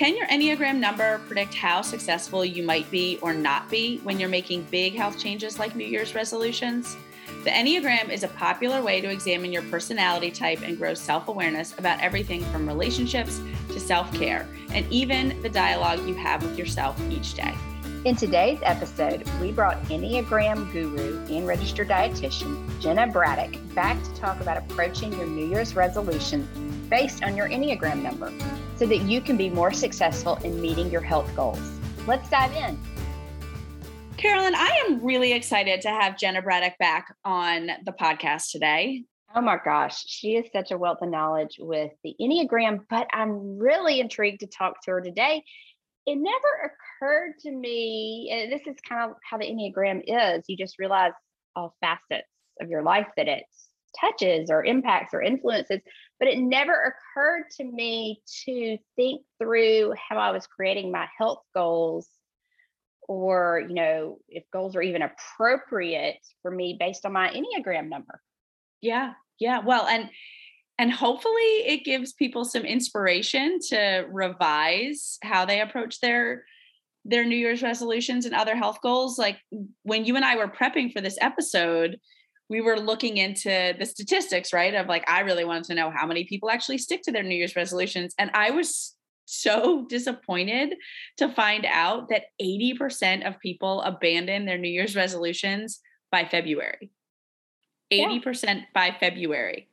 Can your Enneagram number predict how successful you might be or not be when you're making big health changes like New Year's resolutions? The Enneagram is a popular way to examine your personality type and grow self awareness about everything from relationships to self care, and even the dialogue you have with yourself each day. In today's episode, we brought Enneagram guru and registered dietitian Jenna Braddock back to talk about approaching your New Year's resolution based on your Enneagram number so that you can be more successful in meeting your health goals. Let's dive in. Carolyn, I am really excited to have Jenna Braddock back on the podcast today. Oh my gosh, she is such a wealth of knowledge with the Enneagram, but I'm really intrigued to talk to her today. It never occurred to me, this is kind of how the Enneagram is. You just realize all facets of your life that it touches or impacts or influences but it never occurred to me to think through how I was creating my health goals or, you know, if goals are even appropriate for me based on my Enneagram number. Yeah. Yeah. Well, and and hopefully it gives people some inspiration to revise how they approach their their new year's resolutions and other health goals like when you and i were prepping for this episode we were looking into the statistics, right? Of like, I really wanted to know how many people actually stick to their New Year's resolutions. And I was so disappointed to find out that 80% of people abandon their New Year's resolutions by February. 80% yeah. by February.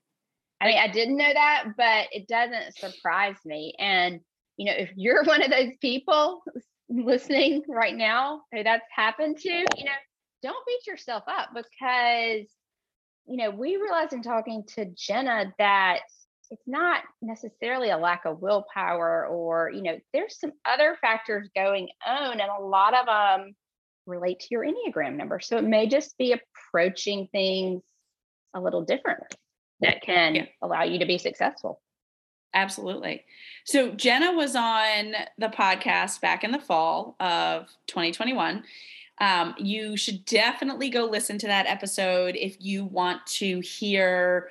I mean, I didn't know that, but it doesn't surprise me. And, you know, if you're one of those people listening right now who that's happened to, you know, don't beat yourself up because you know, we realized in talking to Jenna that it's not necessarily a lack of willpower or, you know, there's some other factors going on, and a lot of them relate to your Enneagram number. So it may just be approaching things a little differently that can yeah. allow you to be successful. Absolutely. So Jenna was on the podcast back in the fall of 2021 um, you should definitely go listen to that episode if you want to hear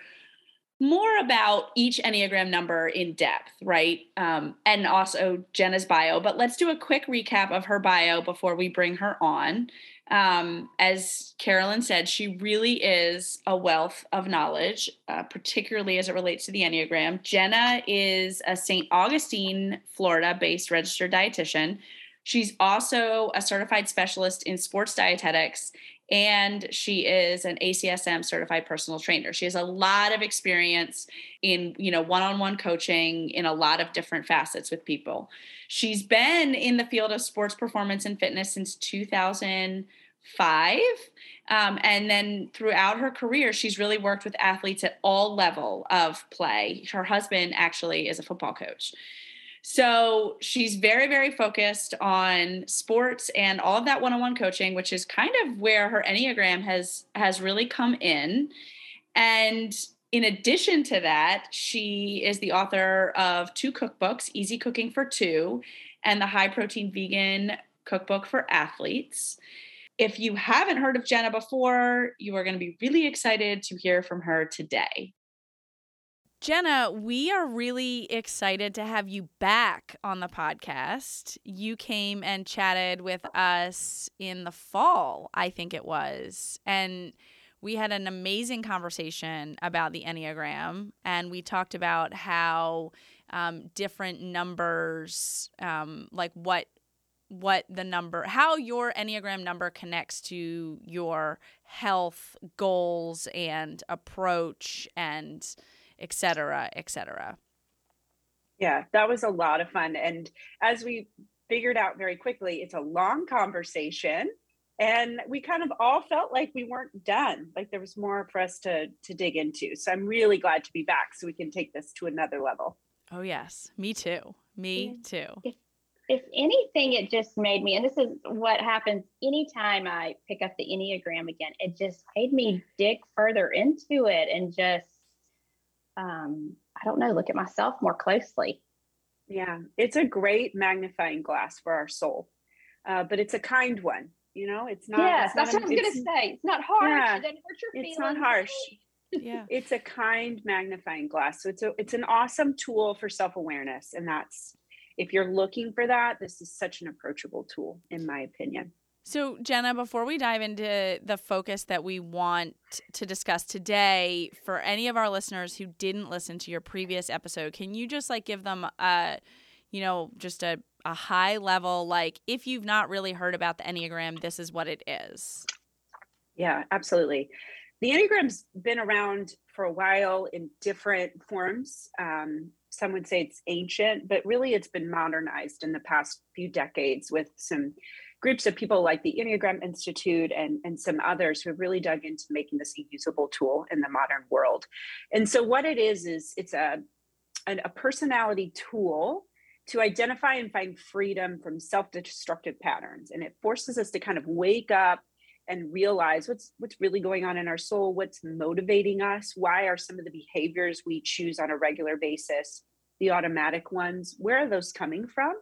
more about each Enneagram number in depth, right? Um, and also Jenna's bio. But let's do a quick recap of her bio before we bring her on. Um, as Carolyn said, she really is a wealth of knowledge, uh, particularly as it relates to the Enneagram. Jenna is a St. Augustine, Florida based registered dietitian She's also a certified specialist in sports dietetics and she is an ACSM certified personal trainer. She has a lot of experience in, you know, one-on-one coaching in a lot of different facets with people. She's been in the field of sports performance and fitness since 2005. Um, and then throughout her career, she's really worked with athletes at all level of play. Her husband actually is a football coach. So she's very, very focused on sports and all of that one-on-one coaching, which is kind of where her Enneagram has has really come in. And in addition to that, she is the author of two cookbooks, Easy Cooking for Two and the High Protein Vegan Cookbook for Athletes. If you haven't heard of Jenna before, you are going to be really excited to hear from her today. Jenna, we are really excited to have you back on the podcast. You came and chatted with us in the fall, I think it was. And we had an amazing conversation about the Enneagram. And we talked about how um, different numbers, um, like what what the number how your enneagram number connects to your health goals and approach and et cetera, et cetera. Yeah, that was a lot of fun. And as we figured out very quickly, it's a long conversation. And we kind of all felt like we weren't done. Like there was more for us to to dig into. So I'm really glad to be back so we can take this to another level. Oh yes, me too. Me too. If, if anything, it just made me, and this is what happens anytime I pick up the Enneagram again, it just made me dig further into it and just um, I don't know, look at myself more closely. Yeah, it's a great magnifying glass for our soul, uh, but it's a kind one. You know, it's not. Yes, it's that's not what I was going to say. It's not harsh. Yeah, it it's not harsh. yeah, it's a kind magnifying glass. So it's a it's an awesome tool for self awareness, and that's if you're looking for that, this is such an approachable tool, in my opinion. So, Jenna, before we dive into the focus that we want to discuss today, for any of our listeners who didn't listen to your previous episode, can you just like give them a, you know, just a, a high level, like if you've not really heard about the Enneagram, this is what it is? Yeah, absolutely. The Enneagram's been around for a while in different forms. Um, some would say it's ancient, but really it's been modernized in the past few decades with some groups of people like the Enneagram Institute and, and some others who have really dug into making this a usable tool in the modern world. And so, what it is, is it's a, a personality tool to identify and find freedom from self destructive patterns. And it forces us to kind of wake up and realize what's what's really going on in our soul what's motivating us why are some of the behaviors we choose on a regular basis the automatic ones where are those coming from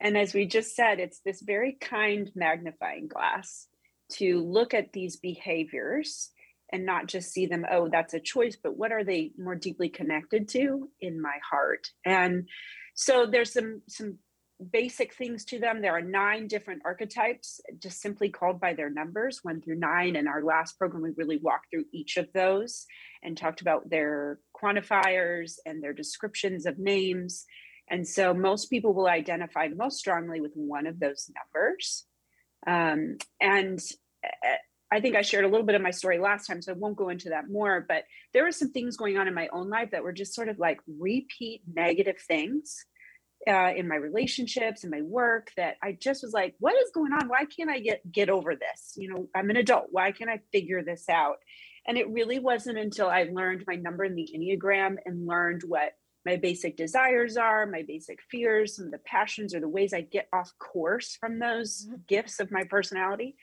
and as we just said, it's this very kind magnifying glass to look at these behaviors and not just see them, oh, that's a choice, but what are they more deeply connected to in my heart? And so there's some some basic things to them. There are nine different archetypes, just simply called by their numbers, one through nine. In our last program, we really walked through each of those and talked about their quantifiers and their descriptions of names and so most people will identify most strongly with one of those numbers. Um, and eh, I think I shared a little bit of my story last time, so I won't go into that more. But there were some things going on in my own life that were just sort of like repeat negative things uh, in my relationships and my work that I just was like, what is going on? Why can't I get get over this? You know, I'm an adult. Why can't I figure this out? And it really wasn't until I learned my number in the Enneagram and learned what my basic desires are, my basic fears, some of the passions or the ways I get off course from those mm-hmm. gifts of my personality,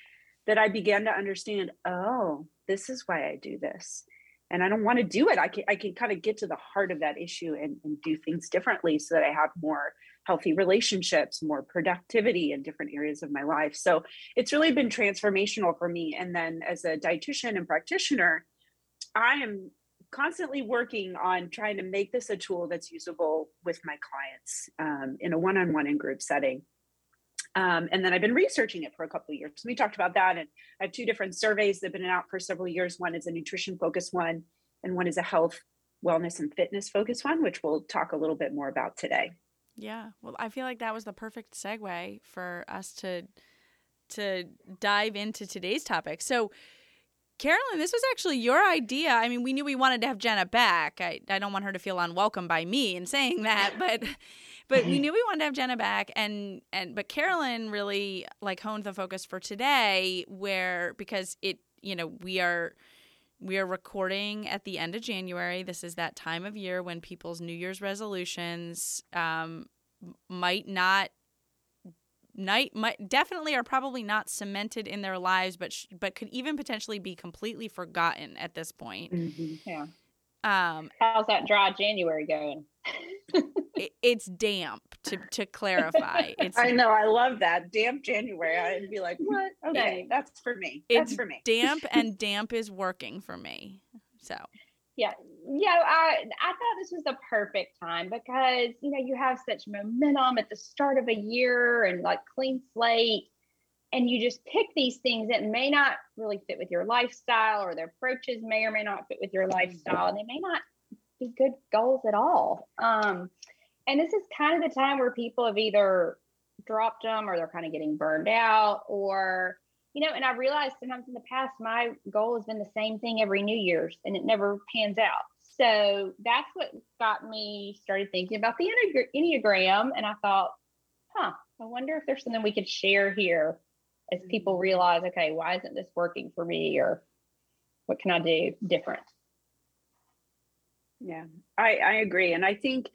that I began to understand, oh, this is why I do this. And I don't want to do it. I can I can kind of get to the heart of that issue and, and do things differently so that I have more healthy relationships, more productivity in different areas of my life. So it's really been transformational for me. And then as a dietitian and practitioner, I am constantly working on trying to make this a tool that's usable with my clients um, in a one-on-one and group setting. Um, and then I've been researching it for a couple of years. We talked about that, and I have two different surveys that have been out for several years. One is a nutrition focused one, and one is a health, wellness, and fitness focused one, which we'll talk a little bit more about today. Yeah, well, I feel like that was the perfect segue for us to to dive into today's topic. So, Carolyn, this was actually your idea. I mean, we knew we wanted to have Jenna back. I, I don't want her to feel unwelcome by me in saying that, but but we knew we wanted to have Jenna back and and but Carolyn really like honed the focus for today where because it, you know, we are we are recording at the end of January. This is that time of year when people's New Year's resolutions um, might not night might definitely are probably not cemented in their lives but sh- but could even potentially be completely forgotten at this point. Mm-hmm. yeah. Um how's that dry january going? It, it's damp to to clarify. It's i know i love that. Damp january i'd be like what? Okay yeah. that's for me. That's it's for me. damp and damp is working for me so. Yeah yeah i i thought this was the perfect time because you know you have such momentum at the start of a year and like clean slate and you just pick these things that may not really fit with your lifestyle or their approaches may or may not fit with your lifestyle and they may not be good goals at all um and this is kind of the time where people have either dropped them or they're kind of getting burned out or you know, and I realized sometimes in the past, my goal has been the same thing every New Year's and it never pans out. So that's what got me started thinking about the Enneagram. And I thought, huh, I wonder if there's something we could share here as people mm-hmm. realize, okay, why isn't this working for me? Or what can I do different? Yeah, I, I agree. And I think,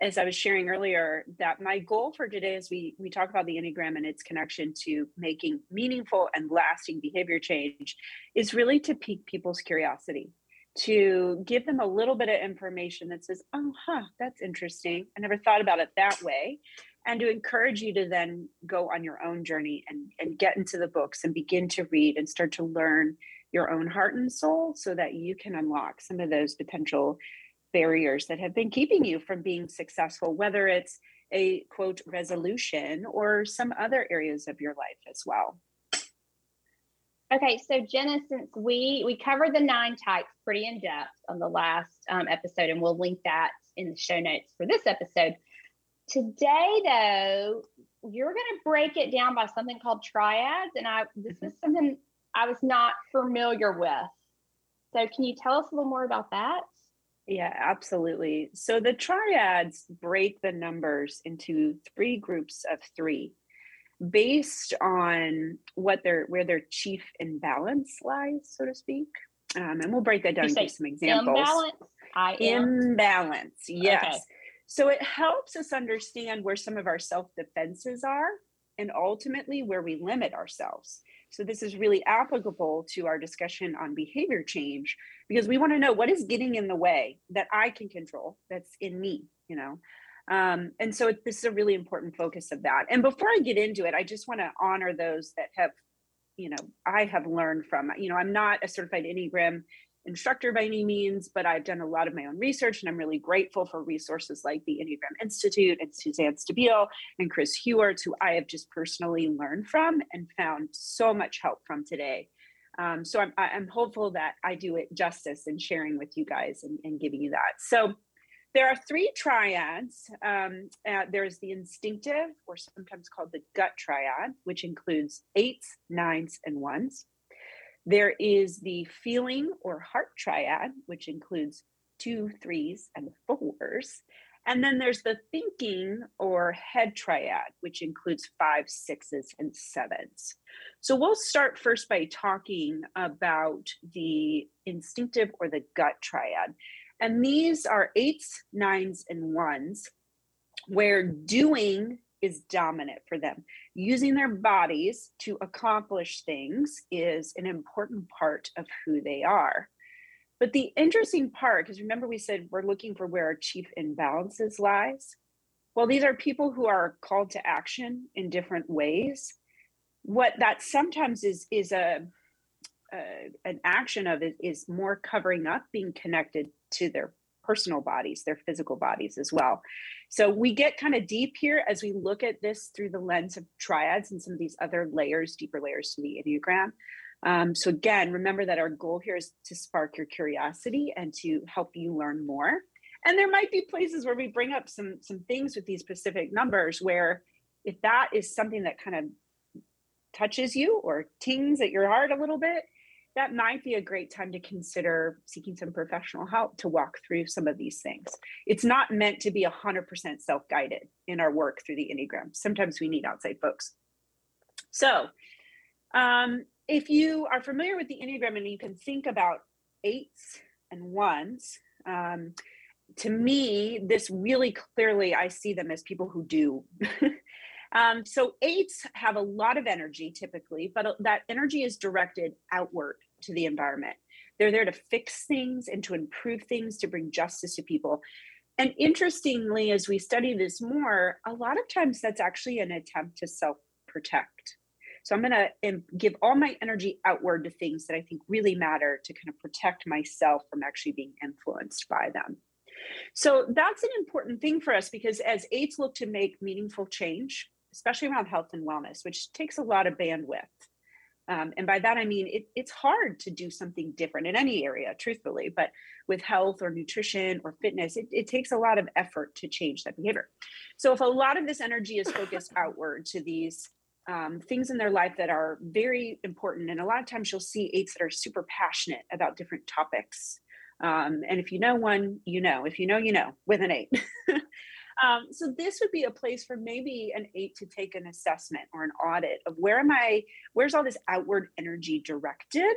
as I was sharing earlier, that my goal for today as we, we talk about the Enneagram and its connection to making meaningful and lasting behavior change is really to pique people's curiosity, to give them a little bit of information that says, oh, huh, that's interesting. I never thought about it that way. And to encourage you to then go on your own journey and, and get into the books and begin to read and start to learn your own heart and soul so that you can unlock some of those potential barriers that have been keeping you from being successful, whether it's a quote resolution or some other areas of your life as well. Okay, so Jenna, since we we covered the nine types pretty in depth on the last um, episode, and we'll link that in the show notes for this episode. Today, though, you're going to break it down by something called triads, and I this mm-hmm. is something I was not familiar with. So, can you tell us a little more about that? Yeah, absolutely. So the triads break the numbers into three groups of three based on what their where their chief imbalance lies, so to speak. Um, and we'll break that down into some examples. Imbalance. I imbalance. Yes. Okay. So it helps us understand where some of our self defenses are and ultimately where we limit ourselves. So this is really applicable to our discussion on behavior change because we want to know what is getting in the way that I can control that's in me, you know. Um, and so this is a really important focus of that. And before I get into it, I just want to honor those that have, you know, I have learned from. You know, I'm not a certified Enneagram instructor by any means, but I've done a lot of my own research and I'm really grateful for resources like the Enneagram Institute and Suzanne Stabile and Chris Heuertz, who I have just personally learned from and found so much help from today. Um, so I'm, I'm hopeful that I do it justice in sharing with you guys and, and giving you that. So there are three triads. Um, uh, there's the instinctive, or sometimes called the gut triad, which includes eights, nines, and ones. There is the feeling or heart triad, which includes two, threes, and fours. And then there's the thinking or head triad, which includes five, sixes, and sevens. So we'll start first by talking about the instinctive or the gut triad. And these are eights, nines, and ones, where doing is dominant for them. Using their bodies to accomplish things is an important part of who they are. But the interesting part, because remember we said we're looking for where our chief imbalances lies. Well, these are people who are called to action in different ways. What that sometimes is is a, a an action of it is more covering up, being connected to their personal bodies, their physical bodies as well. So we get kind of deep here as we look at this through the lens of triads and some of these other layers, deeper layers to the Enneagram. Um, so again, remember that our goal here is to spark your curiosity and to help you learn more. And there might be places where we bring up some some things with these specific numbers where if that is something that kind of touches you or tings at your heart a little bit, that might be a great time to consider seeking some professional help to walk through some of these things. It's not meant to be 100% self guided in our work through the Enneagram. Sometimes we need outside folks. So, um, if you are familiar with the Enneagram and you can think about eights and ones, um, to me, this really clearly, I see them as people who do. um, so, eights have a lot of energy typically, but that energy is directed outward to the environment. They're there to fix things and to improve things, to bring justice to people. And interestingly, as we study this more, a lot of times that's actually an attempt to self protect. So I'm going to um, give all my energy outward to things that I think really matter to kind of protect myself from actually being influenced by them. So that's an important thing for us because as eights look to make meaningful change, especially around health and wellness, which takes a lot of bandwidth, um, and by that, I mean it, it's hard to do something different in any area, truthfully, but with health or nutrition or fitness, it, it takes a lot of effort to change that behavior. So, if a lot of this energy is focused outward to these um, things in their life that are very important, and a lot of times you'll see eights that are super passionate about different topics. Um, and if you know one, you know. If you know, you know, with an eight. Um, so this would be a place for maybe an eight to take an assessment or an audit of where am I, where's all this outward energy directed?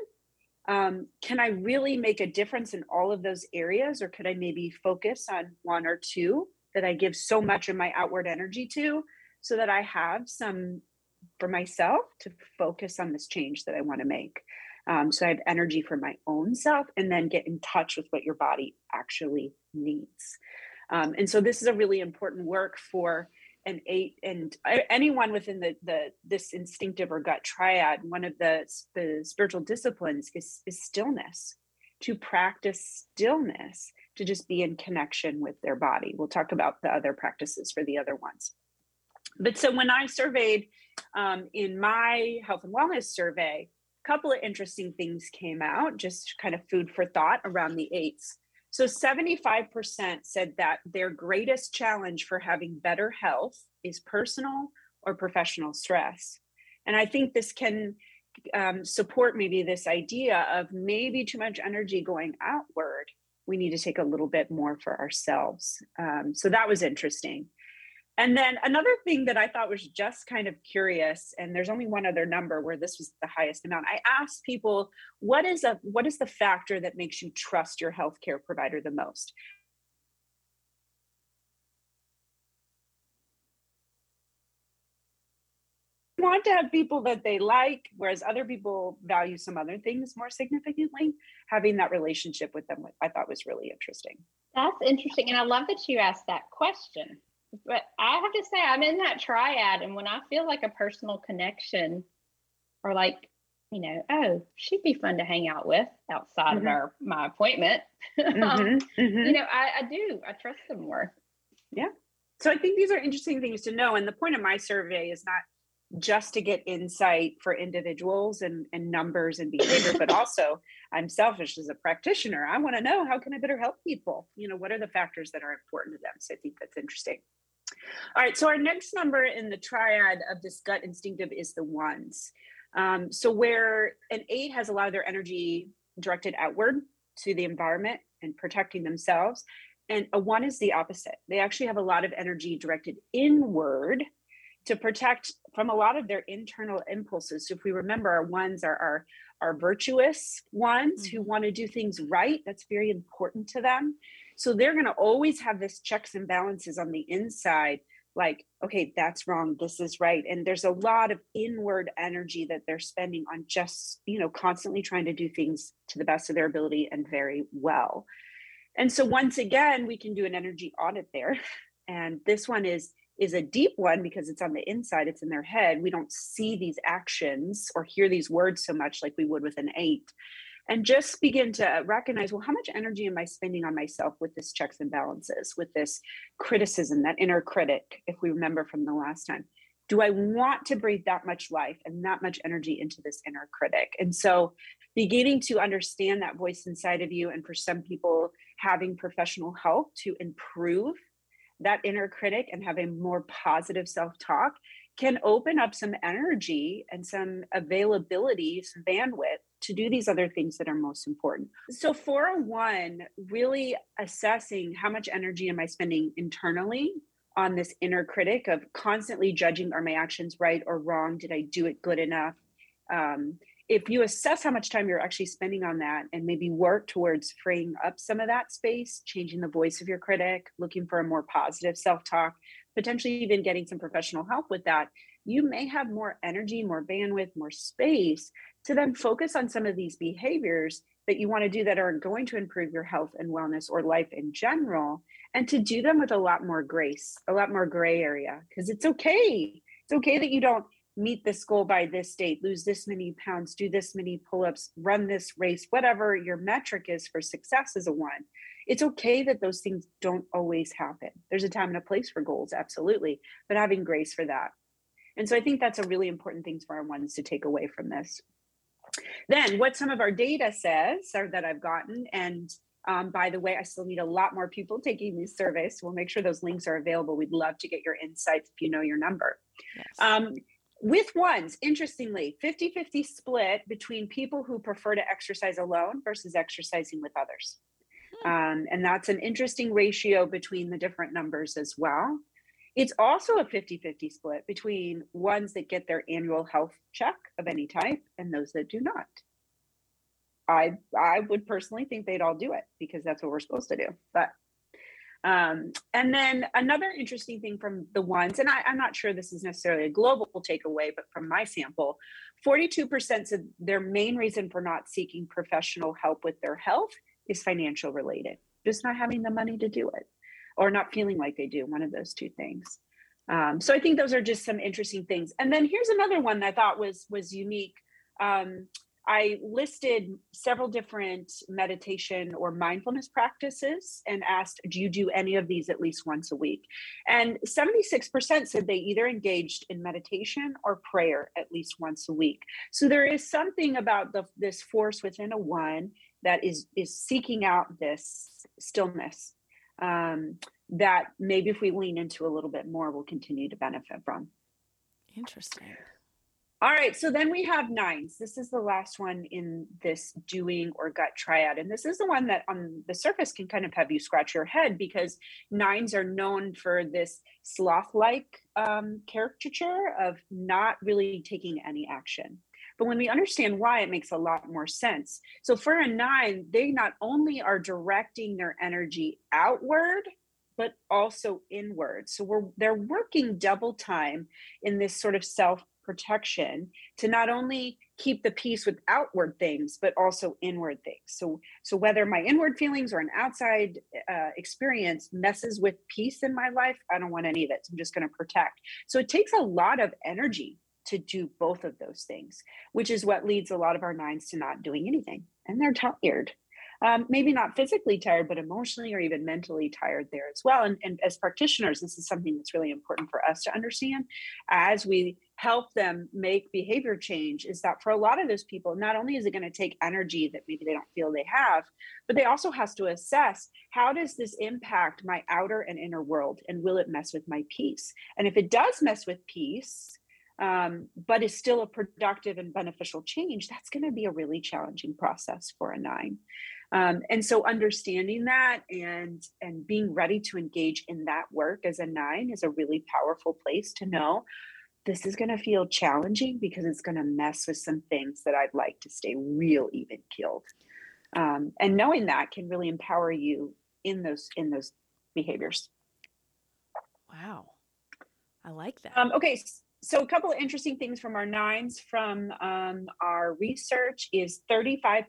Um, can I really make a difference in all of those areas, or could I maybe focus on one or two that I give so much of my outward energy to so that I have some for myself to focus on this change that I want to make? Um, so I have energy for my own self and then get in touch with what your body actually needs. Um, and so this is a really important work for an eight and anyone within the, the this instinctive or gut triad. One of the, the spiritual disciplines is, is stillness, to practice stillness to just be in connection with their body. We'll talk about the other practices for the other ones. But so when I surveyed um, in my health and wellness survey, a couple of interesting things came out, just kind of food for thought around the eights. So 75% said that their greatest challenge for having better health is personal or professional stress. And I think this can um, support maybe this idea of maybe too much energy going outward. We need to take a little bit more for ourselves. Um, so that was interesting. And then another thing that I thought was just kind of curious, and there's only one other number where this was the highest amount. I asked people, what is a what is the factor that makes you trust your healthcare provider the most? want to have people that they like, whereas other people value some other things more significantly. Having that relationship with them, I thought was really interesting. That's interesting. And I love that you asked that question. But I have to say, I'm in that triad. And when I feel like a personal connection or like, you know, oh, she'd be fun to hang out with outside mm-hmm. of our my appointment. Mm-hmm. um, mm-hmm. You know, I, I do. I trust them more. Yeah. So I think these are interesting things to know. And the point of my survey is not just to get insight for individuals and, and numbers and behavior, but also I'm selfish as a practitioner. I want to know how can I better help people? You know, what are the factors that are important to them? So I think that's interesting. All right, so our next number in the triad of this gut instinctive is the ones. Um, so where an eight has a lot of their energy directed outward to the environment and protecting themselves, and a one is the opposite. They actually have a lot of energy directed inward to protect from a lot of their internal impulses. So if we remember, our ones are our, our virtuous ones mm-hmm. who want to do things right. That's very important to them. So they're going to always have this checks and balances on the inside like okay that's wrong this is right and there's a lot of inward energy that they're spending on just you know constantly trying to do things to the best of their ability and very well and so once again we can do an energy audit there and this one is is a deep one because it's on the inside, it's in their head. We don't see these actions or hear these words so much like we would with an eight. And just begin to recognize well, how much energy am I spending on myself with this checks and balances, with this criticism, that inner critic, if we remember from the last time? Do I want to breathe that much life and that much energy into this inner critic? And so, beginning to understand that voice inside of you, and for some people, having professional help to improve that inner critic and have a more positive self talk can open up some energy and some availability, some bandwidth to do these other things that are most important. So, for a one, really assessing how much energy am I spending internally on this inner critic of constantly judging are my actions right or wrong? Did I do it good enough? Um, if you assess how much time you're actually spending on that and maybe work towards freeing up some of that space, changing the voice of your critic, looking for a more positive self talk, potentially even getting some professional help with that, you may have more energy, more bandwidth, more space to then focus on some of these behaviors that you want to do that are going to improve your health and wellness or life in general, and to do them with a lot more grace, a lot more gray area, because it's okay. It's okay that you don't meet this goal by this date, lose this many pounds, do this many pull ups, run this race, whatever your metric is for success as a one. It's okay that those things don't always happen. There's a time and a place for goals, absolutely, but having grace for that. And so I think that's a really important thing for our ones to take away from this. Then, what some of our data says, or that I've gotten, and um, by the way, I still need a lot more people taking these surveys. So we'll make sure those links are available. We'd love to get your insights if you know your number. Yes. Um, with ones, interestingly, 50 50 split between people who prefer to exercise alone versus exercising with others. Hmm. Um, and that's an interesting ratio between the different numbers as well. It's also a 50 50 split between ones that get their annual health check of any type and those that do not. I, I would personally think they'd all do it because that's what we're supposed to do. But um, and then another interesting thing from the ones, and I, am not sure this is necessarily a global takeaway, but from my sample, 42% said their main reason for not seeking professional help with their health is financial related, just not having the money to do it or not feeling like they do, one of those two things. Um, so I think those are just some interesting things. And then here's another one that I thought was was unique. Um, I listed several different meditation or mindfulness practices and asked, Do you do any of these at least once a week? And 76% said they either engaged in meditation or prayer at least once a week. So there is something about the, this force within a one that is, is seeking out this stillness um, that maybe if we lean into a little bit more, we'll continue to benefit from. Interesting. All right, so then we have nines. This is the last one in this doing or gut triad. And this is the one that on the surface can kind of have you scratch your head because nines are known for this sloth like um, caricature of not really taking any action. But when we understand why, it makes a lot more sense. So for a nine, they not only are directing their energy outward, but also inward. So we're they're working double time in this sort of self protection to not only keep the peace with outward things but also inward things. So so whether my inward feelings or an outside uh, experience messes with peace in my life i don't want any of it. So i'm just going to protect. So it takes a lot of energy to do both of those things which is what leads a lot of our nines to not doing anything and they're tired. Um, maybe not physically tired, but emotionally or even mentally tired there as well. And, and as practitioners, this is something that's really important for us to understand. As we help them make behavior change is that for a lot of those people not only is it going to take energy that maybe they don't feel they have but they also has to assess how does this impact my outer and inner world and will it mess with my peace? And if it does mess with peace um, but is still a productive and beneficial change that's going to be a really challenging process for a nine. Um, and so understanding that and and being ready to engage in that work as a nine is a really powerful place to know this is going to feel challenging because it's going to mess with some things that I'd like to stay real even killed. Um, and knowing that can really empower you in those in those behaviors. Wow, I like that. Um, okay, so a couple of interesting things from our nines from um, our research is 35%,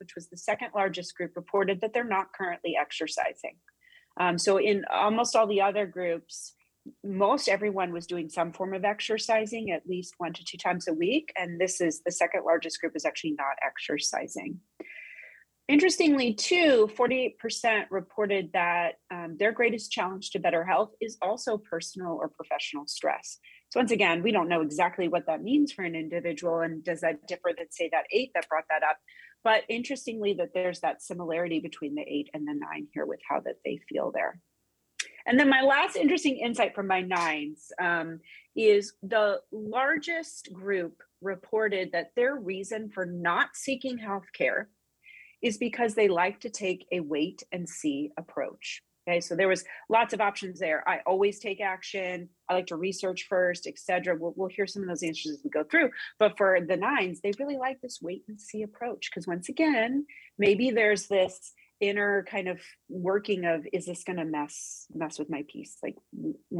which was the second largest group, reported that they're not currently exercising. Um, so in almost all the other groups, most everyone was doing some form of exercising at least one to two times a week. And this is the second largest group is actually not exercising. Interestingly, too, 48% reported that um, their greatest challenge to better health is also personal or professional stress. So once again, we don't know exactly what that means for an individual, and does that differ than say that eight that brought that up? But interestingly, that there's that similarity between the eight and the nine here with how that they feel there. And then my last interesting insight from my nines um, is the largest group reported that their reason for not seeking health care is because they like to take a wait and see approach. Okay, so there was lots of options there. I always take action. I like to research first, etc. We'll, we'll hear some of those answers as we go through. But for the nines, they really like this wait and see approach because once again, maybe there's this inner kind of working of is this going to mess mess with my peace like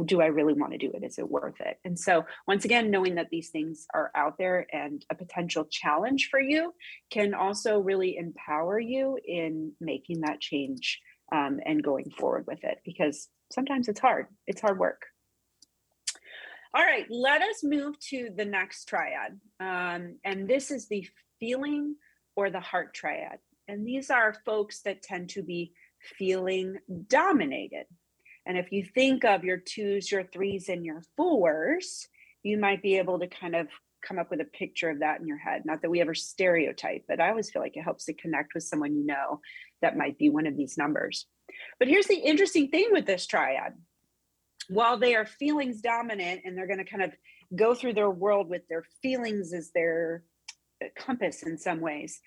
do i really want to do it is it worth it and so once again knowing that these things are out there and a potential challenge for you can also really empower you in making that change um, and going forward with it because sometimes it's hard. It's hard work. All right, let us move to the next triad. Um, and this is the feeling or the heart triad. And these are folks that tend to be feeling dominated. And if you think of your twos, your threes, and your fours, you might be able to kind of come up with a picture of that in your head. Not that we ever stereotype, but I always feel like it helps to connect with someone you know that might be one of these numbers. But here's the interesting thing with this triad. While they are feelings dominant and they're going to kind of go through their world with their feelings as their compass in some ways,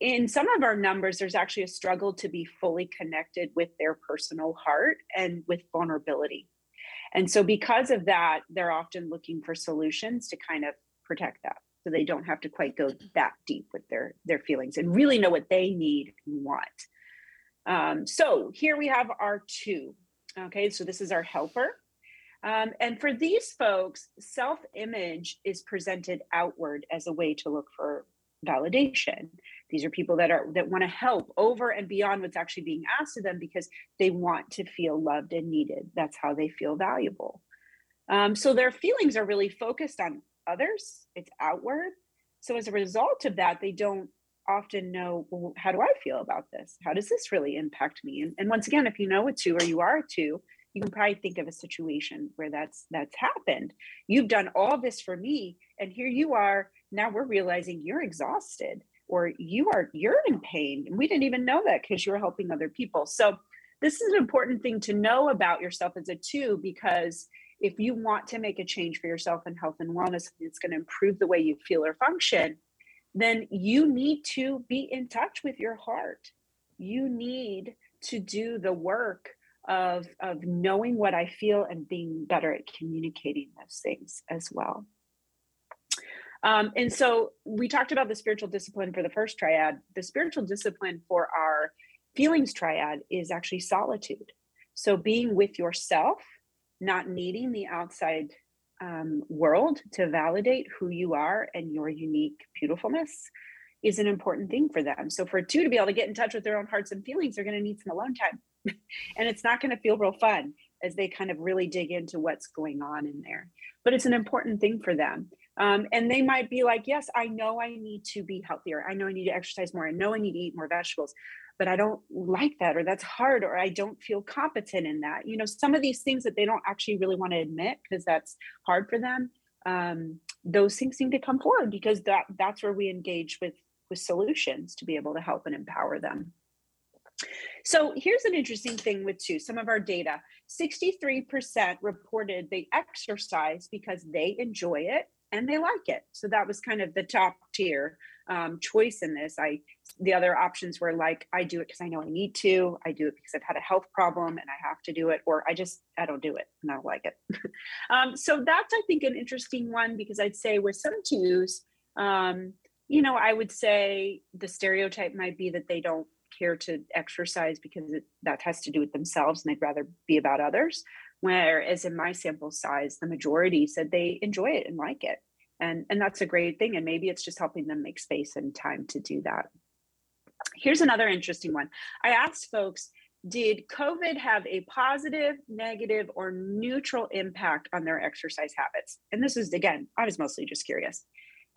in some of our numbers, there's actually a struggle to be fully connected with their personal heart and with vulnerability. And so, because of that, they're often looking for solutions to kind of protect that. So they don't have to quite go that deep with their their feelings and really know what they need and want. Um, so here we have our two. Okay so this is our helper. Um, and for these folks self-image is presented outward as a way to look for validation these are people that are that want to help over and beyond what's actually being asked of them because they want to feel loved and needed that's how they feel valuable um, so their feelings are really focused on others, it's outward. So as a result of that, they don't often know, well, how do I feel about this? How does this really impact me? And, and once again, if you know a two or you are a two, you can probably think of a situation where that's that's happened. You've done all this for me, and here you are. Now we're realizing you're exhausted or you are you're in pain. And we didn't even know that because you were helping other people. So this is an important thing to know about yourself as a two because if you want to make a change for yourself in health and wellness, it's going to improve the way you feel or function then you need to be in touch with your heart. You need to do the work of, of knowing what I feel and being better at communicating those things as well. Um, and so we talked about the spiritual discipline for the first triad. The spiritual discipline for our feelings triad is actually solitude. So being with yourself, not needing the outside um, world to validate who you are and your unique beautifulness is an important thing for them. So for two to be able to get in touch with their own hearts and feelings, they're going to need some alone time. and it's not going to feel real fun as they kind of really dig into what's going on in there. But it's an important thing for them. Um, and they might be like, yes, I know I need to be healthier. I know I need to exercise more. I know I need to eat more vegetables but I don't like that, or that's hard, or I don't feel competent in that. You know, some of these things that they don't actually really want to admit because that's hard for them. Um, those things seem to come forward because that that's where we engage with with solutions to be able to help and empower them. So here's an interesting thing with two. Some of our data: 63% reported they exercise because they enjoy it and they like it. So that was kind of the top tier um, choice in this. I the other options were like I do it because I know I need to. I do it because I've had a health problem and I have to do it, or I just I don't do it and I don't like it. um, so that's I think an interesting one because I'd say with some twos, um, you know, I would say the stereotype might be that they don't care to exercise because it, that has to do with themselves and they'd rather be about others. Whereas in my sample size, the majority said they enjoy it and like it. And and that's a great thing and maybe it's just helping them make space and time to do that. Here's another interesting one. I asked folks did covid have a positive negative or neutral impact on their exercise habits? And this is again i was mostly just curious.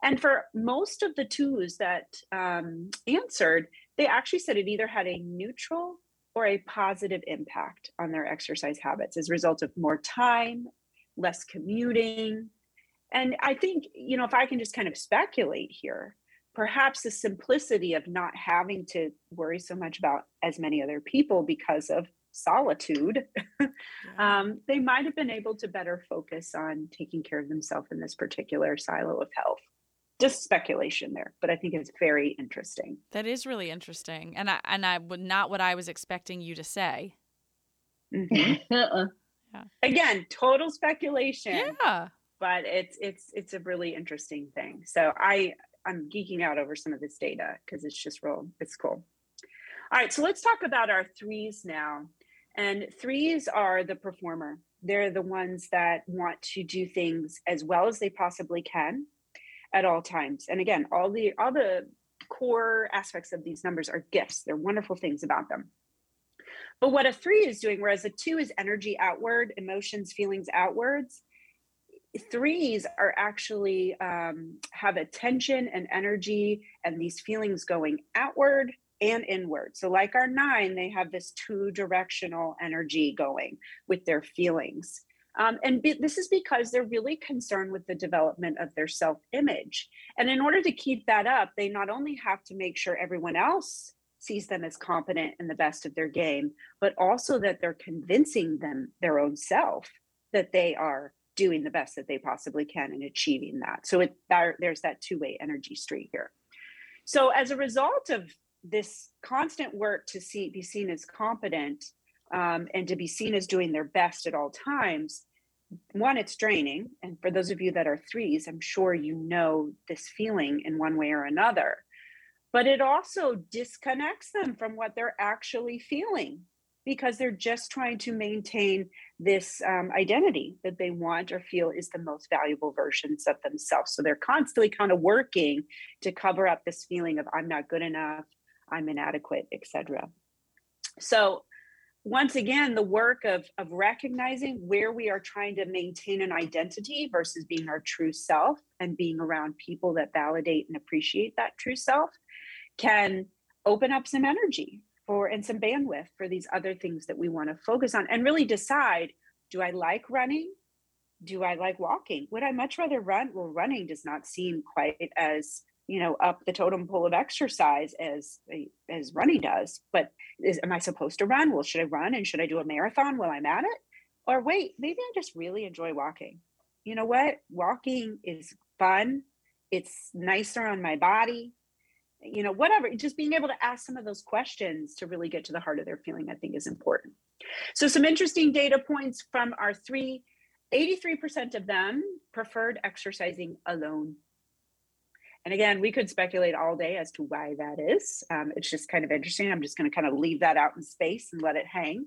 And for most of the twos that um, answered they actually said it either had a neutral or a positive impact on their exercise habits as a result of more time less commuting and I think, you know, if I can just kind of speculate here, perhaps the simplicity of not having to worry so much about as many other people because of solitude, um, they might have been able to better focus on taking care of themselves in this particular silo of health. Just speculation there, but I think it's very interesting. That is really interesting, and I and I would not what I was expecting you to say. Mm-hmm. uh-uh. yeah. Again, total speculation. Yeah but it's it's it's a really interesting thing. So I I'm geeking out over some of this data because it's just real it's cool. All right, so let's talk about our threes now. And threes are the performer. They're the ones that want to do things as well as they possibly can at all times. And again, all the all the core aspects of these numbers are gifts. They're wonderful things about them. But what a three is doing, whereas a two is energy outward, emotions, feelings outwards, threes are actually um, have attention and energy and these feelings going outward and inward. So, like our nine, they have this two directional energy going with their feelings. Um, and be, this is because they're really concerned with the development of their self image. And in order to keep that up, they not only have to make sure everyone else sees them as competent and the best of their game, but also that they're convincing them their own self that they are doing the best that they possibly can and achieving that. So it there, there's that two-way energy street here. So as a result of this constant work to see be seen as competent um, and to be seen as doing their best at all times, one, it's draining. And for those of you that are threes, I'm sure you know this feeling in one way or another. But it also disconnects them from what they're actually feeling because they're just trying to maintain this um, identity that they want or feel is the most valuable versions of themselves. So they're constantly kind of working to cover up this feeling of I'm not good enough, I'm inadequate, etc. So once again, the work of, of recognizing where we are trying to maintain an identity versus being our true self and being around people that validate and appreciate that true self can open up some energy for and some bandwidth for these other things that we want to focus on and really decide do I like running? Do I like walking? Would I much rather run? Well, running does not seem quite as you know up the totem pole of exercise as as running does but is am i supposed to run? Well should i run and should i do a marathon while i'm at it? Or wait maybe i just really enjoy walking. You know what? Walking is fun. It's nicer on my body. You know whatever just being able to ask some of those questions to really get to the heart of their feeling i think is important. So some interesting data points from our three 83% of them preferred exercising alone and again, we could speculate all day as to why that is. Um, it's just kind of interesting. I'm just going to kind of leave that out in space and let it hang.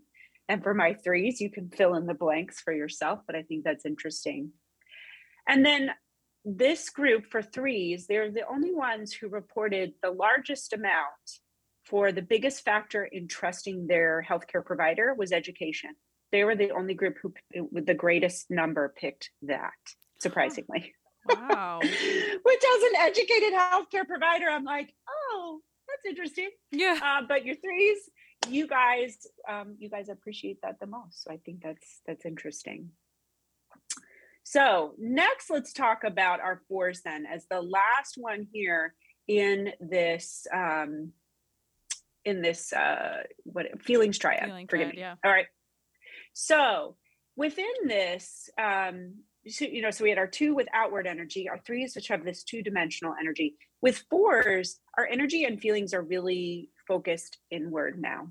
And for my threes, you can fill in the blanks for yourself, but I think that's interesting. And then this group for threes, they're the only ones who reported the largest amount for the biggest factor in trusting their healthcare provider was education. They were the only group who, with the greatest number, picked that, surprisingly. Wow. Which, as an educated healthcare provider, I'm like, oh, that's interesting. Yeah. Uh, but your threes, you guys, um, you guys appreciate that the most. So I think that's that's interesting. So next, let's talk about our fours then, as the last one here in this um, in this uh, what feelings triad. Feeling Forgive triad, me. yeah. All right. So within this, um, so, you know, so we had our two with outward energy, our threes, which have this two dimensional energy. With fours, our energy and feelings are really focused inward now.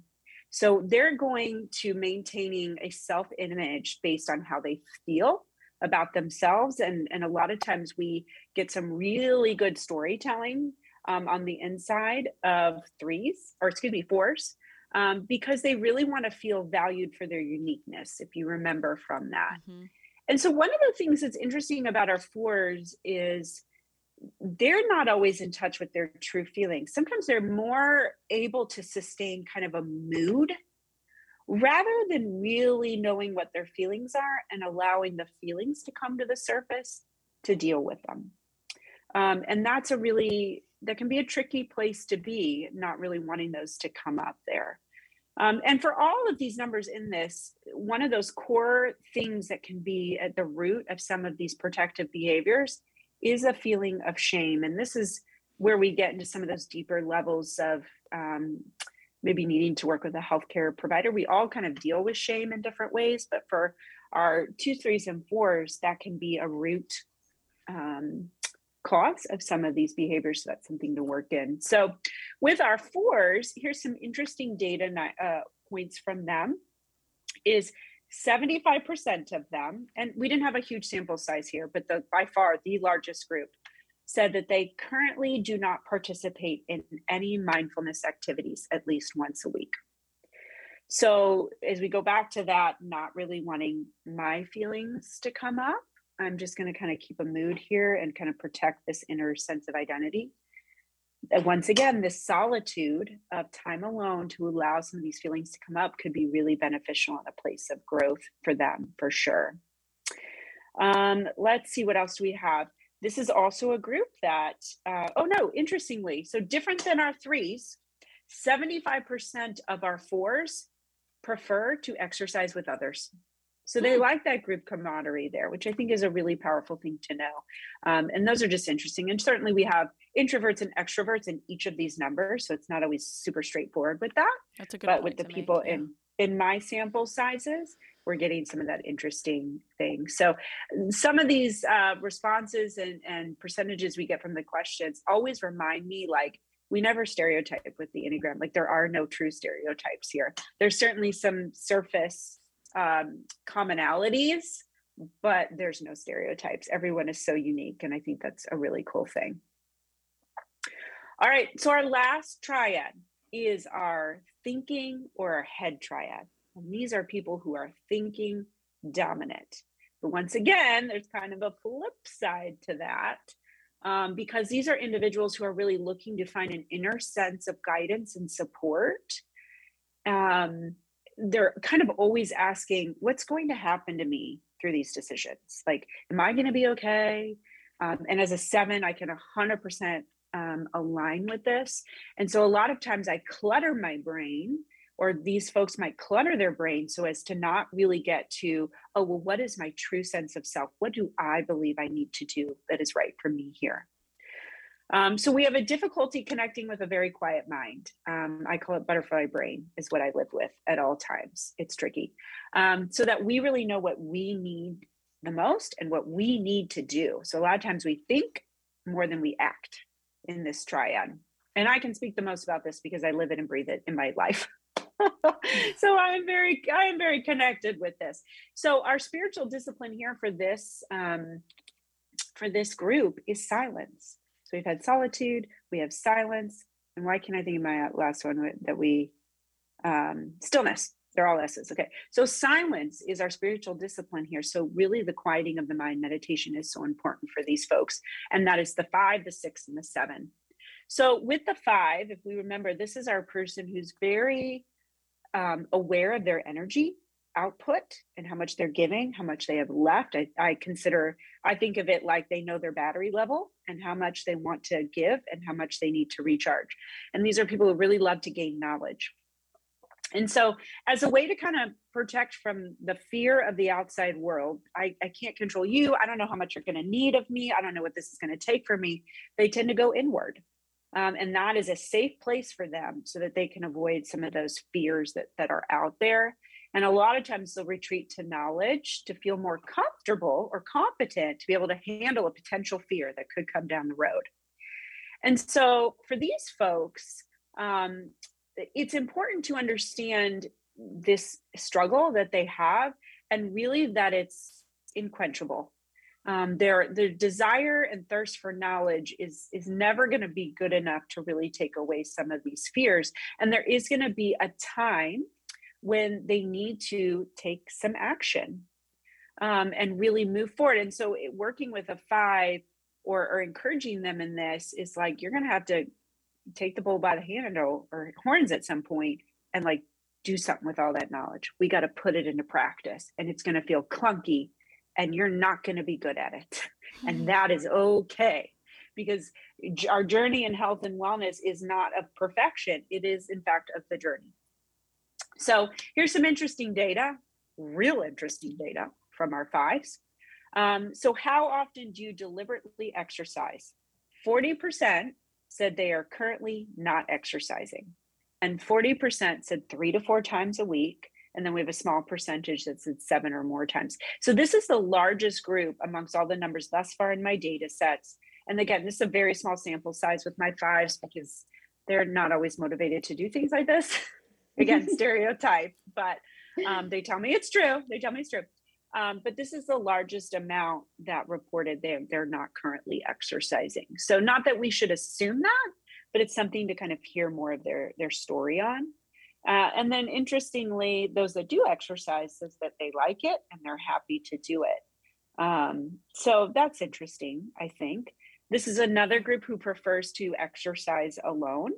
So they're going to maintaining a self image based on how they feel about themselves. And, and a lot of times we get some really good storytelling um, on the inside of threes, or excuse me, fours, um, because they really want to feel valued for their uniqueness, if you remember from that. Mm-hmm. And so, one of the things that's interesting about our fours is they're not always in touch with their true feelings. Sometimes they're more able to sustain kind of a mood rather than really knowing what their feelings are and allowing the feelings to come to the surface to deal with them. Um, and that's a really, that can be a tricky place to be, not really wanting those to come up there. Um, and for all of these numbers in this, one of those core things that can be at the root of some of these protective behaviors is a feeling of shame. And this is where we get into some of those deeper levels of um, maybe needing to work with a healthcare provider. We all kind of deal with shame in different ways, but for our two, threes, and fours, that can be a root um, cause of some of these behaviors. So that's something to work in. So with our fours, here's some interesting data uh, points from them is 75% of them, and we didn't have a huge sample size here, but the by far the largest group said that they currently do not participate in any mindfulness activities at least once a week. So, as we go back to that, not really wanting my feelings to come up, I'm just going to kind of keep a mood here and kind of protect this inner sense of identity. And once again, this solitude of time alone to allow some of these feelings to come up could be really beneficial in a place of growth for them, for sure. Um, let's see what else we have. This is also a group that, uh, oh no, interestingly, so different than our threes, 75% of our fours prefer to exercise with others. So they mm. like that group camaraderie there, which I think is a really powerful thing to know. Um, and those are just interesting. And certainly we have introverts and extroverts in each of these numbers, so it's not always super straightforward with that. That's a good. But with the people make, yeah. in in my sample sizes, we're getting some of that interesting thing. So some of these uh, responses and, and percentages we get from the questions always remind me like we never stereotype with the enneagram like there are no true stereotypes here there's certainly some surface um, commonalities, but there's no stereotypes. Everyone is so unique. And I think that's a really cool thing. All right. So our last triad is our thinking or our head triad. And these are people who are thinking dominant. But once again, there's kind of a flip side to that. Um, because these are individuals who are really looking to find an inner sense of guidance and support. Um, they're kind of always asking, what's going to happen to me through these decisions? Like, am I going to be okay? Um, and as a seven, I can 100% um, align with this. And so a lot of times I clutter my brain, or these folks might clutter their brain so as to not really get to, oh, well, what is my true sense of self? What do I believe I need to do that is right for me here? Um, so we have a difficulty connecting with a very quiet mind. Um, I call it butterfly brain, is what I live with at all times. It's tricky. Um, so that we really know what we need the most and what we need to do. So a lot of times we think more than we act in this triad. And I can speak the most about this because I live it and breathe it in my life. so I'm very I am very connected with this. So our spiritual discipline here for this um, for this group is silence. So we've had solitude, we have silence, and why can't I think of my last one that we um, stillness. They're all S's. Okay. So silence is our spiritual discipline here. So really the quieting of the mind meditation is so important for these folks. And that is the five, the six, and the seven. So with the five, if we remember, this is our person who's very um, aware of their energy output and how much they're giving, how much they have left. I, I consider, I think of it like they know their battery level and how much they want to give and how much they need to recharge. And these are people who really love to gain knowledge. And so, as a way to kind of protect from the fear of the outside world, I, I can't control you. I don't know how much you're going to need of me. I don't know what this is going to take for me. They tend to go inward. Um, and that is a safe place for them so that they can avoid some of those fears that, that are out there. And a lot of times they'll retreat to knowledge to feel more comfortable or competent to be able to handle a potential fear that could come down the road. And so for these folks, um, it's important to understand this struggle that they have and really that it's inquenchable um, their their desire and thirst for knowledge is is never going to be good enough to really take away some of these fears and there is going to be a time when they need to take some action um, and really move forward and so it, working with a five or, or encouraging them in this is like you're going to have to take the bull by the handle or horns at some point and like do something with all that knowledge. We got to put it into practice and it's going to feel clunky and you're not going to be good at it. And that is okay because our journey in health and wellness is not of perfection. It is, in fact, of the journey. So here's some interesting data, real interesting data from our fives. Um, so, how often do you deliberately exercise? 40% said they are currently not exercising. And 40% said three to four times a week. And then we have a small percentage that said seven or more times. So this is the largest group amongst all the numbers thus far in my data sets. And again, this is a very small sample size with my fives because they're not always motivated to do things like this. again, stereotype, but um, they tell me it's true. They tell me it's true. Um, but this is the largest amount that reported they, they're not currently exercising. So not that we should assume that, but it's something to kind of hear more of their their story on. Uh, and then interestingly, those that do exercise says that they like it and they're happy to do it. Um, so that's interesting, I think. This is another group who prefers to exercise alone.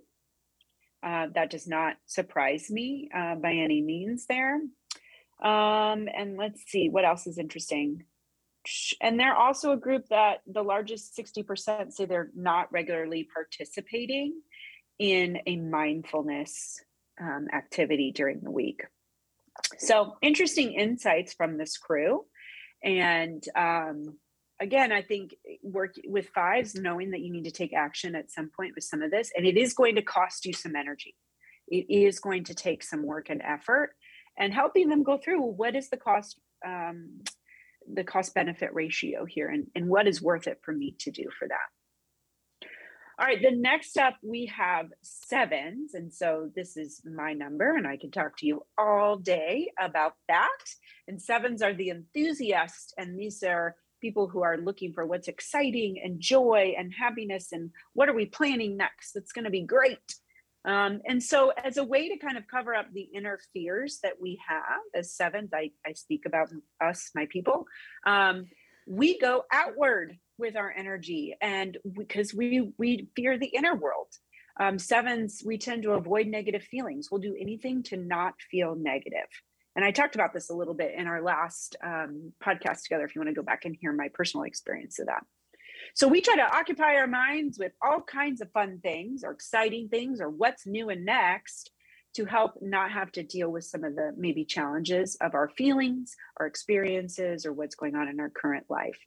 Uh, that does not surprise me uh, by any means there. Um, and let's see what else is interesting. And they're also a group that the largest 60% say they're not regularly participating in a mindfulness um, activity during the week. So, interesting insights from this crew. And um, again, I think work with fives, knowing that you need to take action at some point with some of this, and it is going to cost you some energy. It is going to take some work and effort and helping them go through what is the cost um, the cost benefit ratio here and, and what is worth it for me to do for that all right the next up we have sevens and so this is my number and i can talk to you all day about that and sevens are the enthusiasts and these are people who are looking for what's exciting and joy and happiness and what are we planning next that's going to be great um, and so, as a way to kind of cover up the inner fears that we have as sevens, I, I speak about us, my people, um, we go outward with our energy, and because we we fear the inner world. Um, sevens, we tend to avoid negative feelings. We'll do anything to not feel negative. And I talked about this a little bit in our last um, podcast together, if you want to go back and hear my personal experience of that. So we try to occupy our minds with all kinds of fun things or exciting things or what's new and next to help not have to deal with some of the maybe challenges of our feelings, our experiences, or what's going on in our current life.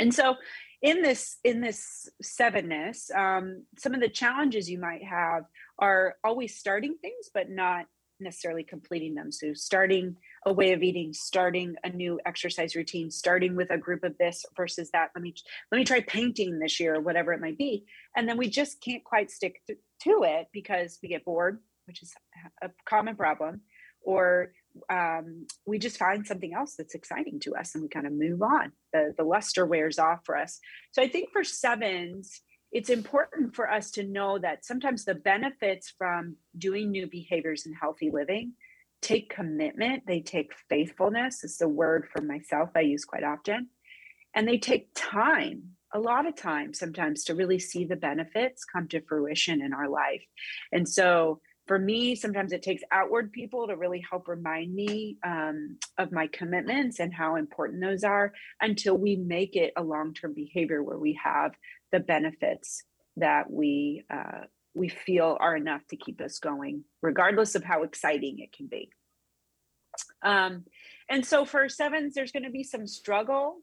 And so in this in this sevenness, um, some of the challenges you might have are always starting things, but not necessarily completing them. So starting a way of eating, starting a new exercise routine, starting with a group of this versus that. Let me let me try painting this year, or whatever it might be, and then we just can't quite stick to, it because we get bored, which is a common problem, or um, we just find something else that's exciting to us and we kind of move on. The the luster wears off for us. So I think for sevens it's important for us to know that sometimes the benefits from doing new behaviors and healthy living take commitment, they take faithfulness, is the word for myself I use quite often. And they take time, a lot of time sometimes to really see the benefits come to fruition in our life. And so for me, sometimes it takes outward people to really help remind me um, of my commitments and how important those are until we make it a long term behavior where we have the benefits that we uh, we feel are enough to keep us going, regardless of how exciting it can be. Um, and so for sevens, there's going to be some struggle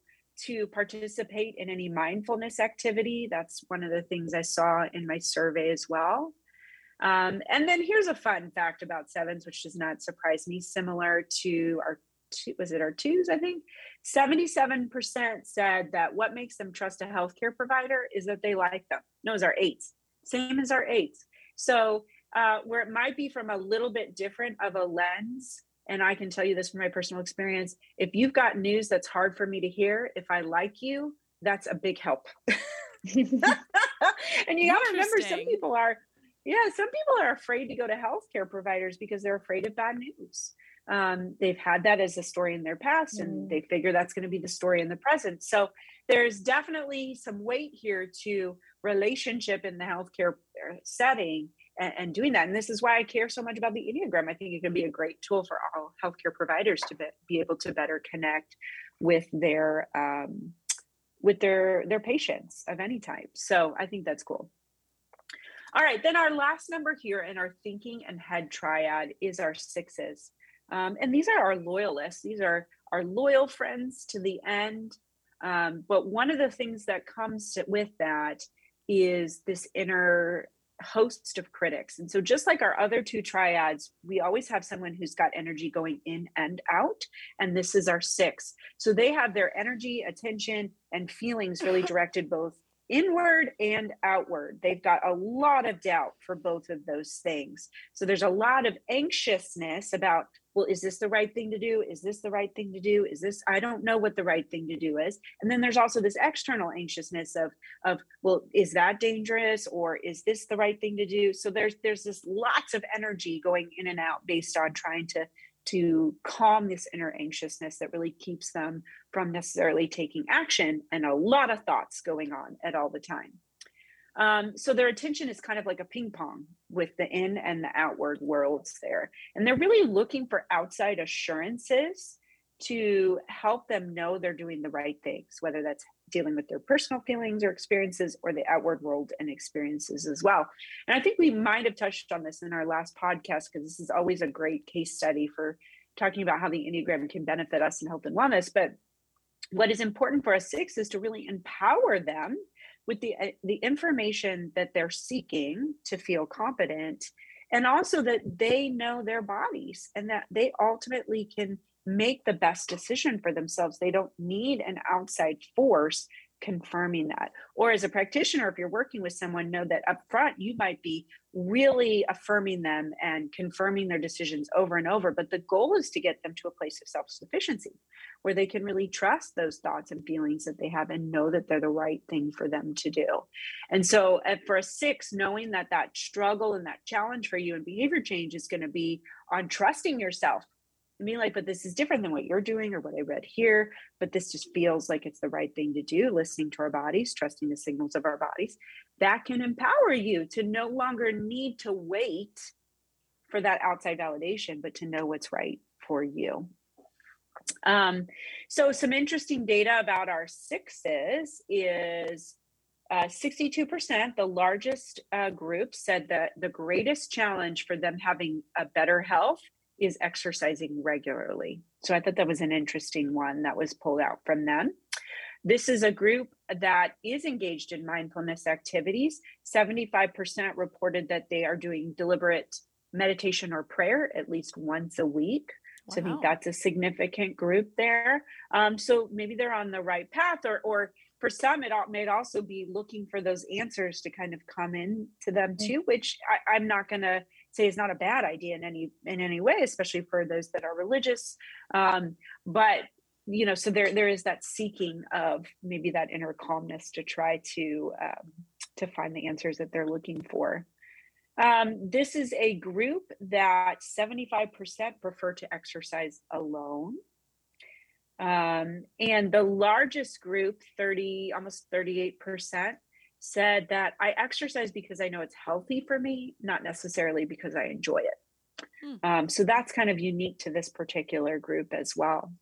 to participate in any mindfulness activity. That's one of the things I saw in my survey as well. Um, and then here's a fun fact about sevens, which does not surprise me, similar to our two, was it our twos, I think? 77% said that what makes them trust a healthcare provider is that they like them. No, it's our eights, same as our eights. So uh, where it might be from a little bit different of a lens, and I can tell you this from my personal experience, if you've got news that's hard for me to hear, if I like you, that's a big help. and you got to remember some people are yeah some people are afraid to go to healthcare providers because they're afraid of bad news. Um, they've had that as a story in their past and mm. they figure that's going to be the story in the present. So there's definitely some weight here to relationship in the healthcare uh, setting and, and, doing that. And this is why i care so much about the enneagram. I think it can be a great tool for all healthcare providers to be, be able to better connect with their um, with their their patients of any type. So i think that's cool all right then our last number here in our thinking and head triad is our sixes um, and these are our loyalists, these are our loyal friends to the end. Um, but one of the things that comes to, with that is this inner host of critics. And so, just like our other two triads, we always have someone who's got energy going in and out. And this is our six. So, they have their energy, attention, and feelings really directed both inward and outward. They've got a lot of doubt for both of those things. So, there's a lot of anxiousness about well is this the right thing to do is this the right thing to do is this i don't know what the right thing to do is and then there's also this external anxiousness of of well is that dangerous or is this the right thing to do so there's there's this lots of energy going in and out based on trying to to calm this inner anxiousness that really keeps them from necessarily taking action and a lot of thoughts going on at all the time um, so their attention is kind of like a ping pong with the in and the outward worlds there. And they're really looking for outside assurances to help them know they're doing the right things, whether that's dealing with their personal feelings or experiences or the outward world and experiences as well. And I think we might have touched on this in our last podcast because this is always a great case study for talking about how the Enneagram can benefit us in health and wellness. But what is important for a six is to really empower them with the uh, the information that they're seeking to feel competent and also that they know their bodies and that they ultimately can make the best decision for themselves they don't need an outside force confirming that. Or as a practitioner, if you're working with someone, know that up front you might be really affirming them and confirming their decisions over and over. But the goal is to get them to a place of self sufficiency where they can really trust those thoughts and feelings that they have and know that they're the right thing for them to do. And so, eh, for a six, knowing that that struggle and that challenge for you and behavior change is going to be on trusting yourself and being like, but this is different than what you're doing or what I read here, but this just feels like it's the right thing to do, listening to our bodies, trusting the signals of our bodies. that can empower you to no longer need to wait for that outside validation, but to know what's right for you. Um, so, some interesting data about our sixes is uh, 62%, the largest uh, group, said that the greatest challenge for them having a better health is exercising regularly. So, I thought that was an interesting one that was pulled out from them. This is a group that is engaged in mindfulness activities. 75% reported that they are doing deliberate meditation or prayer at least once a week. Wow. So I think that's a significant group there. Um, so maybe they're on the right path, or or for some, it may also be looking for those answers to kind of come in to them mm-hmm. too, which I, I'm not going to say is not a bad idea in any in any way, especially for those that are religious. Um, but you know, so there there is that seeking of maybe that inner calmness to try to um, to find the answers that they're looking for. Um, this is a group that 75% prefer to exercise alone. Um, and the largest group, 30, almost 38%, said that I exercise because I know it's healthy for me, not necessarily because I enjoy it. Hmm. Um, so that's kind of unique to this particular group as well.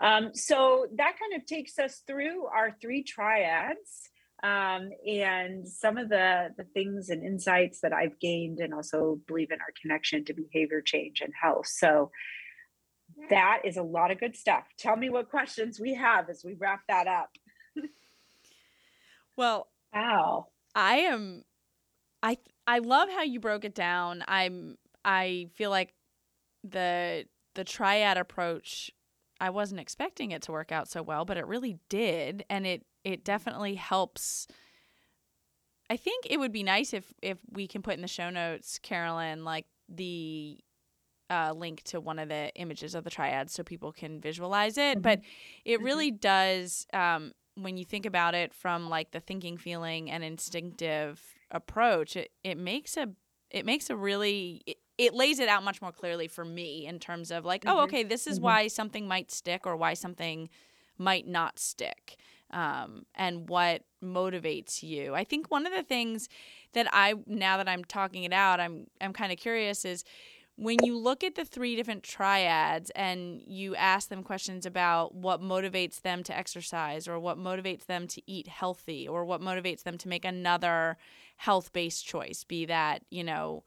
Um, so that kind of takes us through our three triads um, and some of the the things and insights that I've gained, and also believe in our connection to behavior change and health. So that is a lot of good stuff. Tell me what questions we have as we wrap that up. Well, wow, I am. I I love how you broke it down. I'm. I feel like the the triad approach I wasn't expecting it to work out so well, but it really did and it it definitely helps. I think it would be nice if if we can put in the show notes, Carolyn, like the uh, link to one of the images of the triad so people can visualize it. Mm-hmm. But it mm-hmm. really does, um, when you think about it from like the thinking, feeling, and instinctive approach, it, it makes a it makes a really it, it lays it out much more clearly for me in terms of like, oh, mm-hmm. oh, okay, this is mm-hmm. why something might stick or why something might not stick um, and what motivates you. I think one of the things that I now that I'm talking it out, I'm I'm kind of curious is when you look at the three different triads and you ask them questions about what motivates them to exercise or what motivates them to eat healthy or what motivates them to make another health-based choice, be that, you know,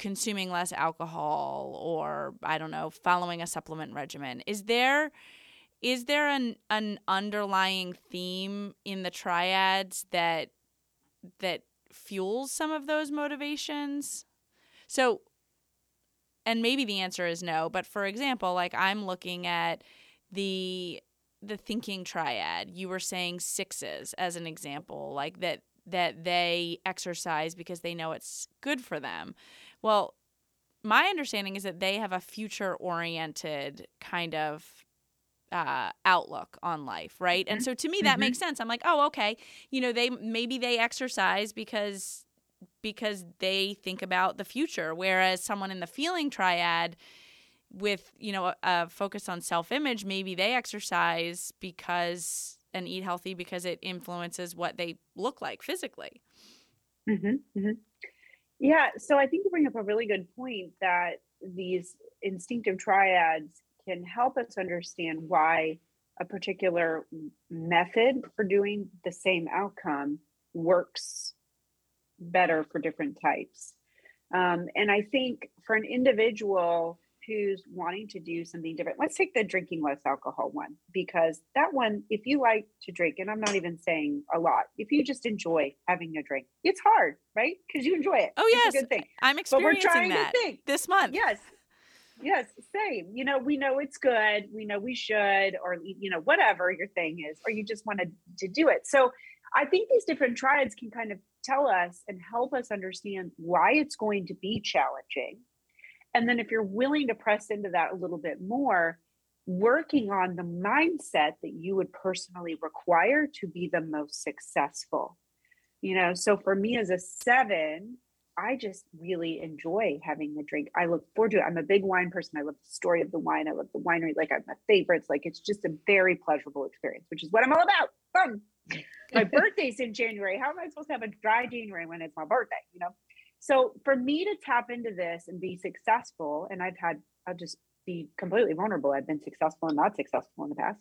consuming less alcohol or I don't know, following a supplement regimen. Is there is there an an underlying theme in the triads that that fuels some of those motivations? So and maybe the answer is no, but for example, like I'm looking at the the thinking triad. You were saying sixes as an example, like that that they exercise because they know it's good for them. Well, my understanding is that they have a future oriented kind of uh, outlook on life, right? And mm-hmm. so to me that mm-hmm. makes sense. I'm like, oh, okay, you know, they maybe they exercise because because they think about the future, whereas someone in the feeling triad with you know a, a focus on self-image, maybe they exercise because and eat healthy because it influences what they look like physically. Mm-hmm, mm-hmm. Yeah, so I think you bring up a really good point that these instinctive triads can help us understand why a particular method for doing the same outcome works better for different types. Um, and I think for an individual who's wanting to do something different, let's take the drinking less alcohol one, because that one, if you like to drink, and I'm not even saying a lot, if you just enjoy having a drink, it's hard, right? Because you enjoy it. Oh, yes. good thing. I'm experiencing but we're trying that to think. this month. Yes. Yes, same. You know, we know it's good. We know we should, or you know, whatever your thing is, or you just wanted to do it. So I think these different triads can kind of tell us and help us understand why it's going to be challenging. And then if you're willing to press into that a little bit more, working on the mindset that you would personally require to be the most successful. You know, so for me as a seven, I just really enjoy having the drink. I look forward to it. I'm a big wine person. I love the story of the wine. I love the winery. Like I have my favorites. Like it's just a very pleasurable experience, which is what I'm all about. Fun. My birthday's in January. How am I supposed to have a dry January when it's my birthday? You know? So for me to tap into this and be successful, and I've had, I'll just be completely vulnerable. I've been successful and not successful in the past.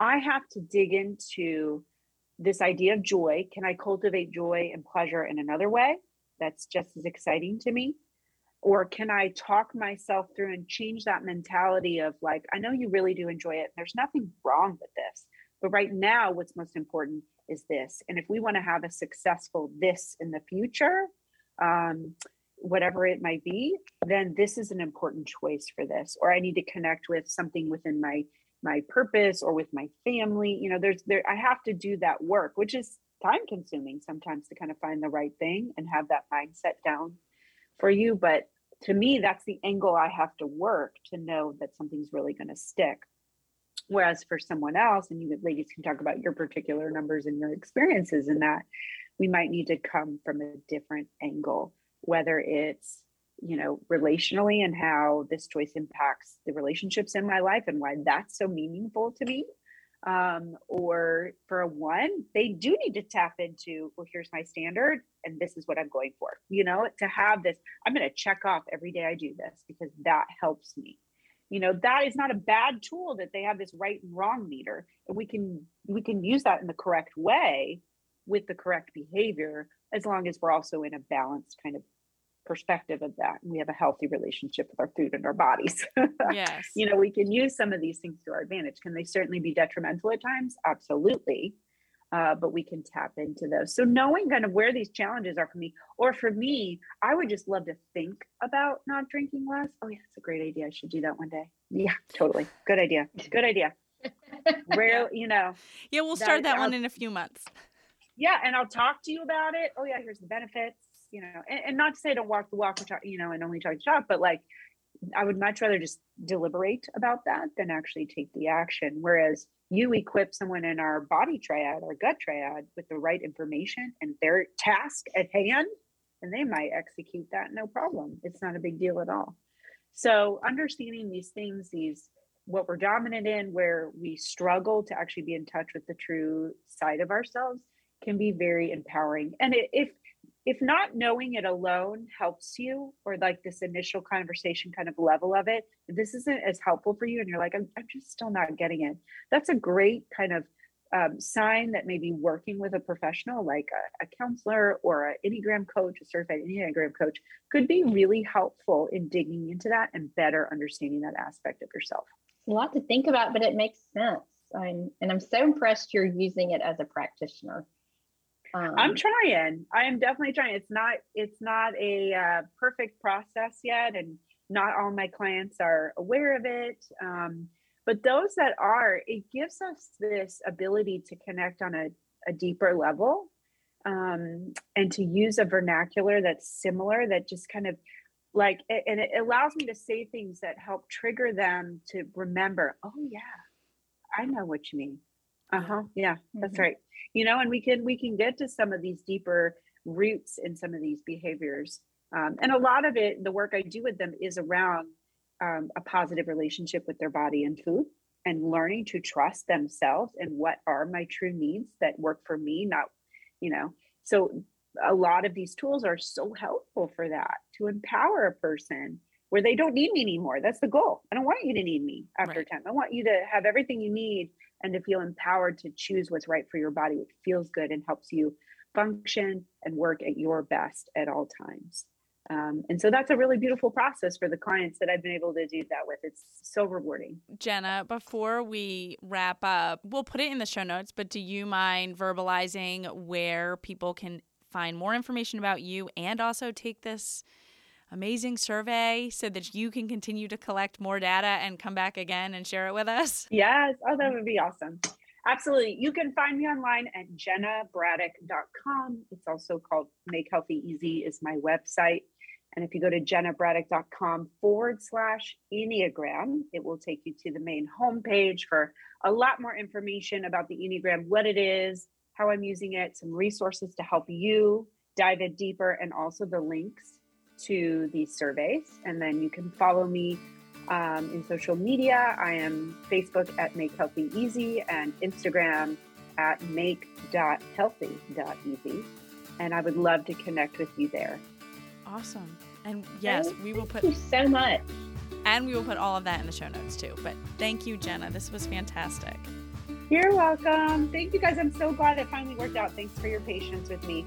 I have to dig into this idea of joy. Can I cultivate joy and pleasure in another way that's just as exciting to me? Or can I talk myself through and change that mentality of like, I know you really do enjoy it. There's nothing wrong with this. But right now, what's most important is this. And if we want to have a successful this in the future, um, whatever it might be, then this is an important choice for this. Or I need to connect with something within my my purpose or with my family. You know, there's there I have to do that work, which is time consuming sometimes to kind of find the right thing and have that mindset down for you. But to me, that's the angle I have to work to know that something's really going to stick. Whereas for someone else, and you ladies can talk about your particular numbers and your experiences in that, we might need to come from a different angle, whether it's you know relationally and how this choice impacts the relationships in my life and why that's so meaningful to me. Um, or for a one they do need to tap into well here's my standard and this is what i'm going for you know to have this i'm going to check off every day i do this because that helps me you know that is not a bad tool that they have this right and wrong meter. And we can we can use that in the correct way with the correct behavior as long as we're also in a balanced kind of perspective of that. And we have a healthy relationship with our food and our bodies. Yes. You know we can use some of these things to our advantage. Can they certainly be detrimental at times? Absolutely uh, but we can tap into those. So knowing kind of where these challenges are for me or for me i would just love to think about not drinking less. Oh yeah that's a great idea. I should do that one day. Yeah totally. Good idea. Good idea. Rare you know yeah we'll start that, one in a few months. Yeah and i'll talk to you about it. Oh yeah here's the benefits you know, and, and not to say don't walk the walk, talk, you know, and only talk the talk, but like I would much rather just deliberate about that than actually take the action. Whereas you equip someone in our body triad or gut triad with the right information and their task at hand, and they might execute that no problem. It's not a big deal at all. So understanding these things, these what we're dominant in, where we struggle to actually be in touch with the true side of ourselves, can be very empowering. And if if not knowing it alone helps you or like this initial conversation kind of level of it this isn't as helpful for you and you're like i'm, I'm just still not getting it. That's a great kind of um, sign that maybe working with a professional like a, a counselor or an enneagram coach a certified enneagram coach could be really helpful in digging into that and better understanding that aspect of yourself. It's a lot to think about but it makes sense. I'm, and i'm so impressed you're using it as a practitioner um, I'm trying. I am definitely trying. It's not it's not a uh, perfect process yet, and not all my clients are aware of it. Um, but those that are, it gives us this ability to connect on a, a deeper level um, and to use a vernacular that's similar, that just kind of like, and it allows me to say things that help trigger them to remember, oh, yeah, I know what you mean. Uh huh. Yeah, that's mm-hmm. right you know and we can we can get to some of these deeper roots in some of these behaviors um, and a lot of it the work i do with them is around um, a positive relationship with their body and food and learning to trust themselves and what are my true needs that work for me not you know so a lot of these tools are so helpful for that to empower a person where they don't need me anymore that's the goal i don't want you to need me after right. 10 i want you to have everything you need and to feel empowered to choose what's right for your body, which feels good and helps you function and work at your best at all times. Um, and so that's a really beautiful process for the clients that I've been able to do that with. It's so rewarding. Jenna, before we wrap up, we'll put it in the show notes, but do you mind verbalizing where people can find more information about you and also take this amazing survey so that you can continue to collect more data and come back again and share it with us? Yes. Oh, that would be awesome. Absolutely. You can find me online at jennabraddock.com. It's also called Make Healthy Easy is my website. And if you go to jennabraddock.com forward slash Enneagram, it will take you to the main homepage for a lot more information about the Enneagram, what it is, how I'm using it, some resources to help you dive in deeper, and also the links to these surveys. And then you can follow me um, in social media. I am Facebook at Make Healthy Easy and Instagram at make.healthy.easy. And I would love to connect with you there. Awesome. And yes, we will put you so much. and we will put all of that in the show notes too. But thank you, Jenna. This was fantastic. You're welcome. Thank you guys. I'm so glad it finally worked out. Thanks for your patience with me.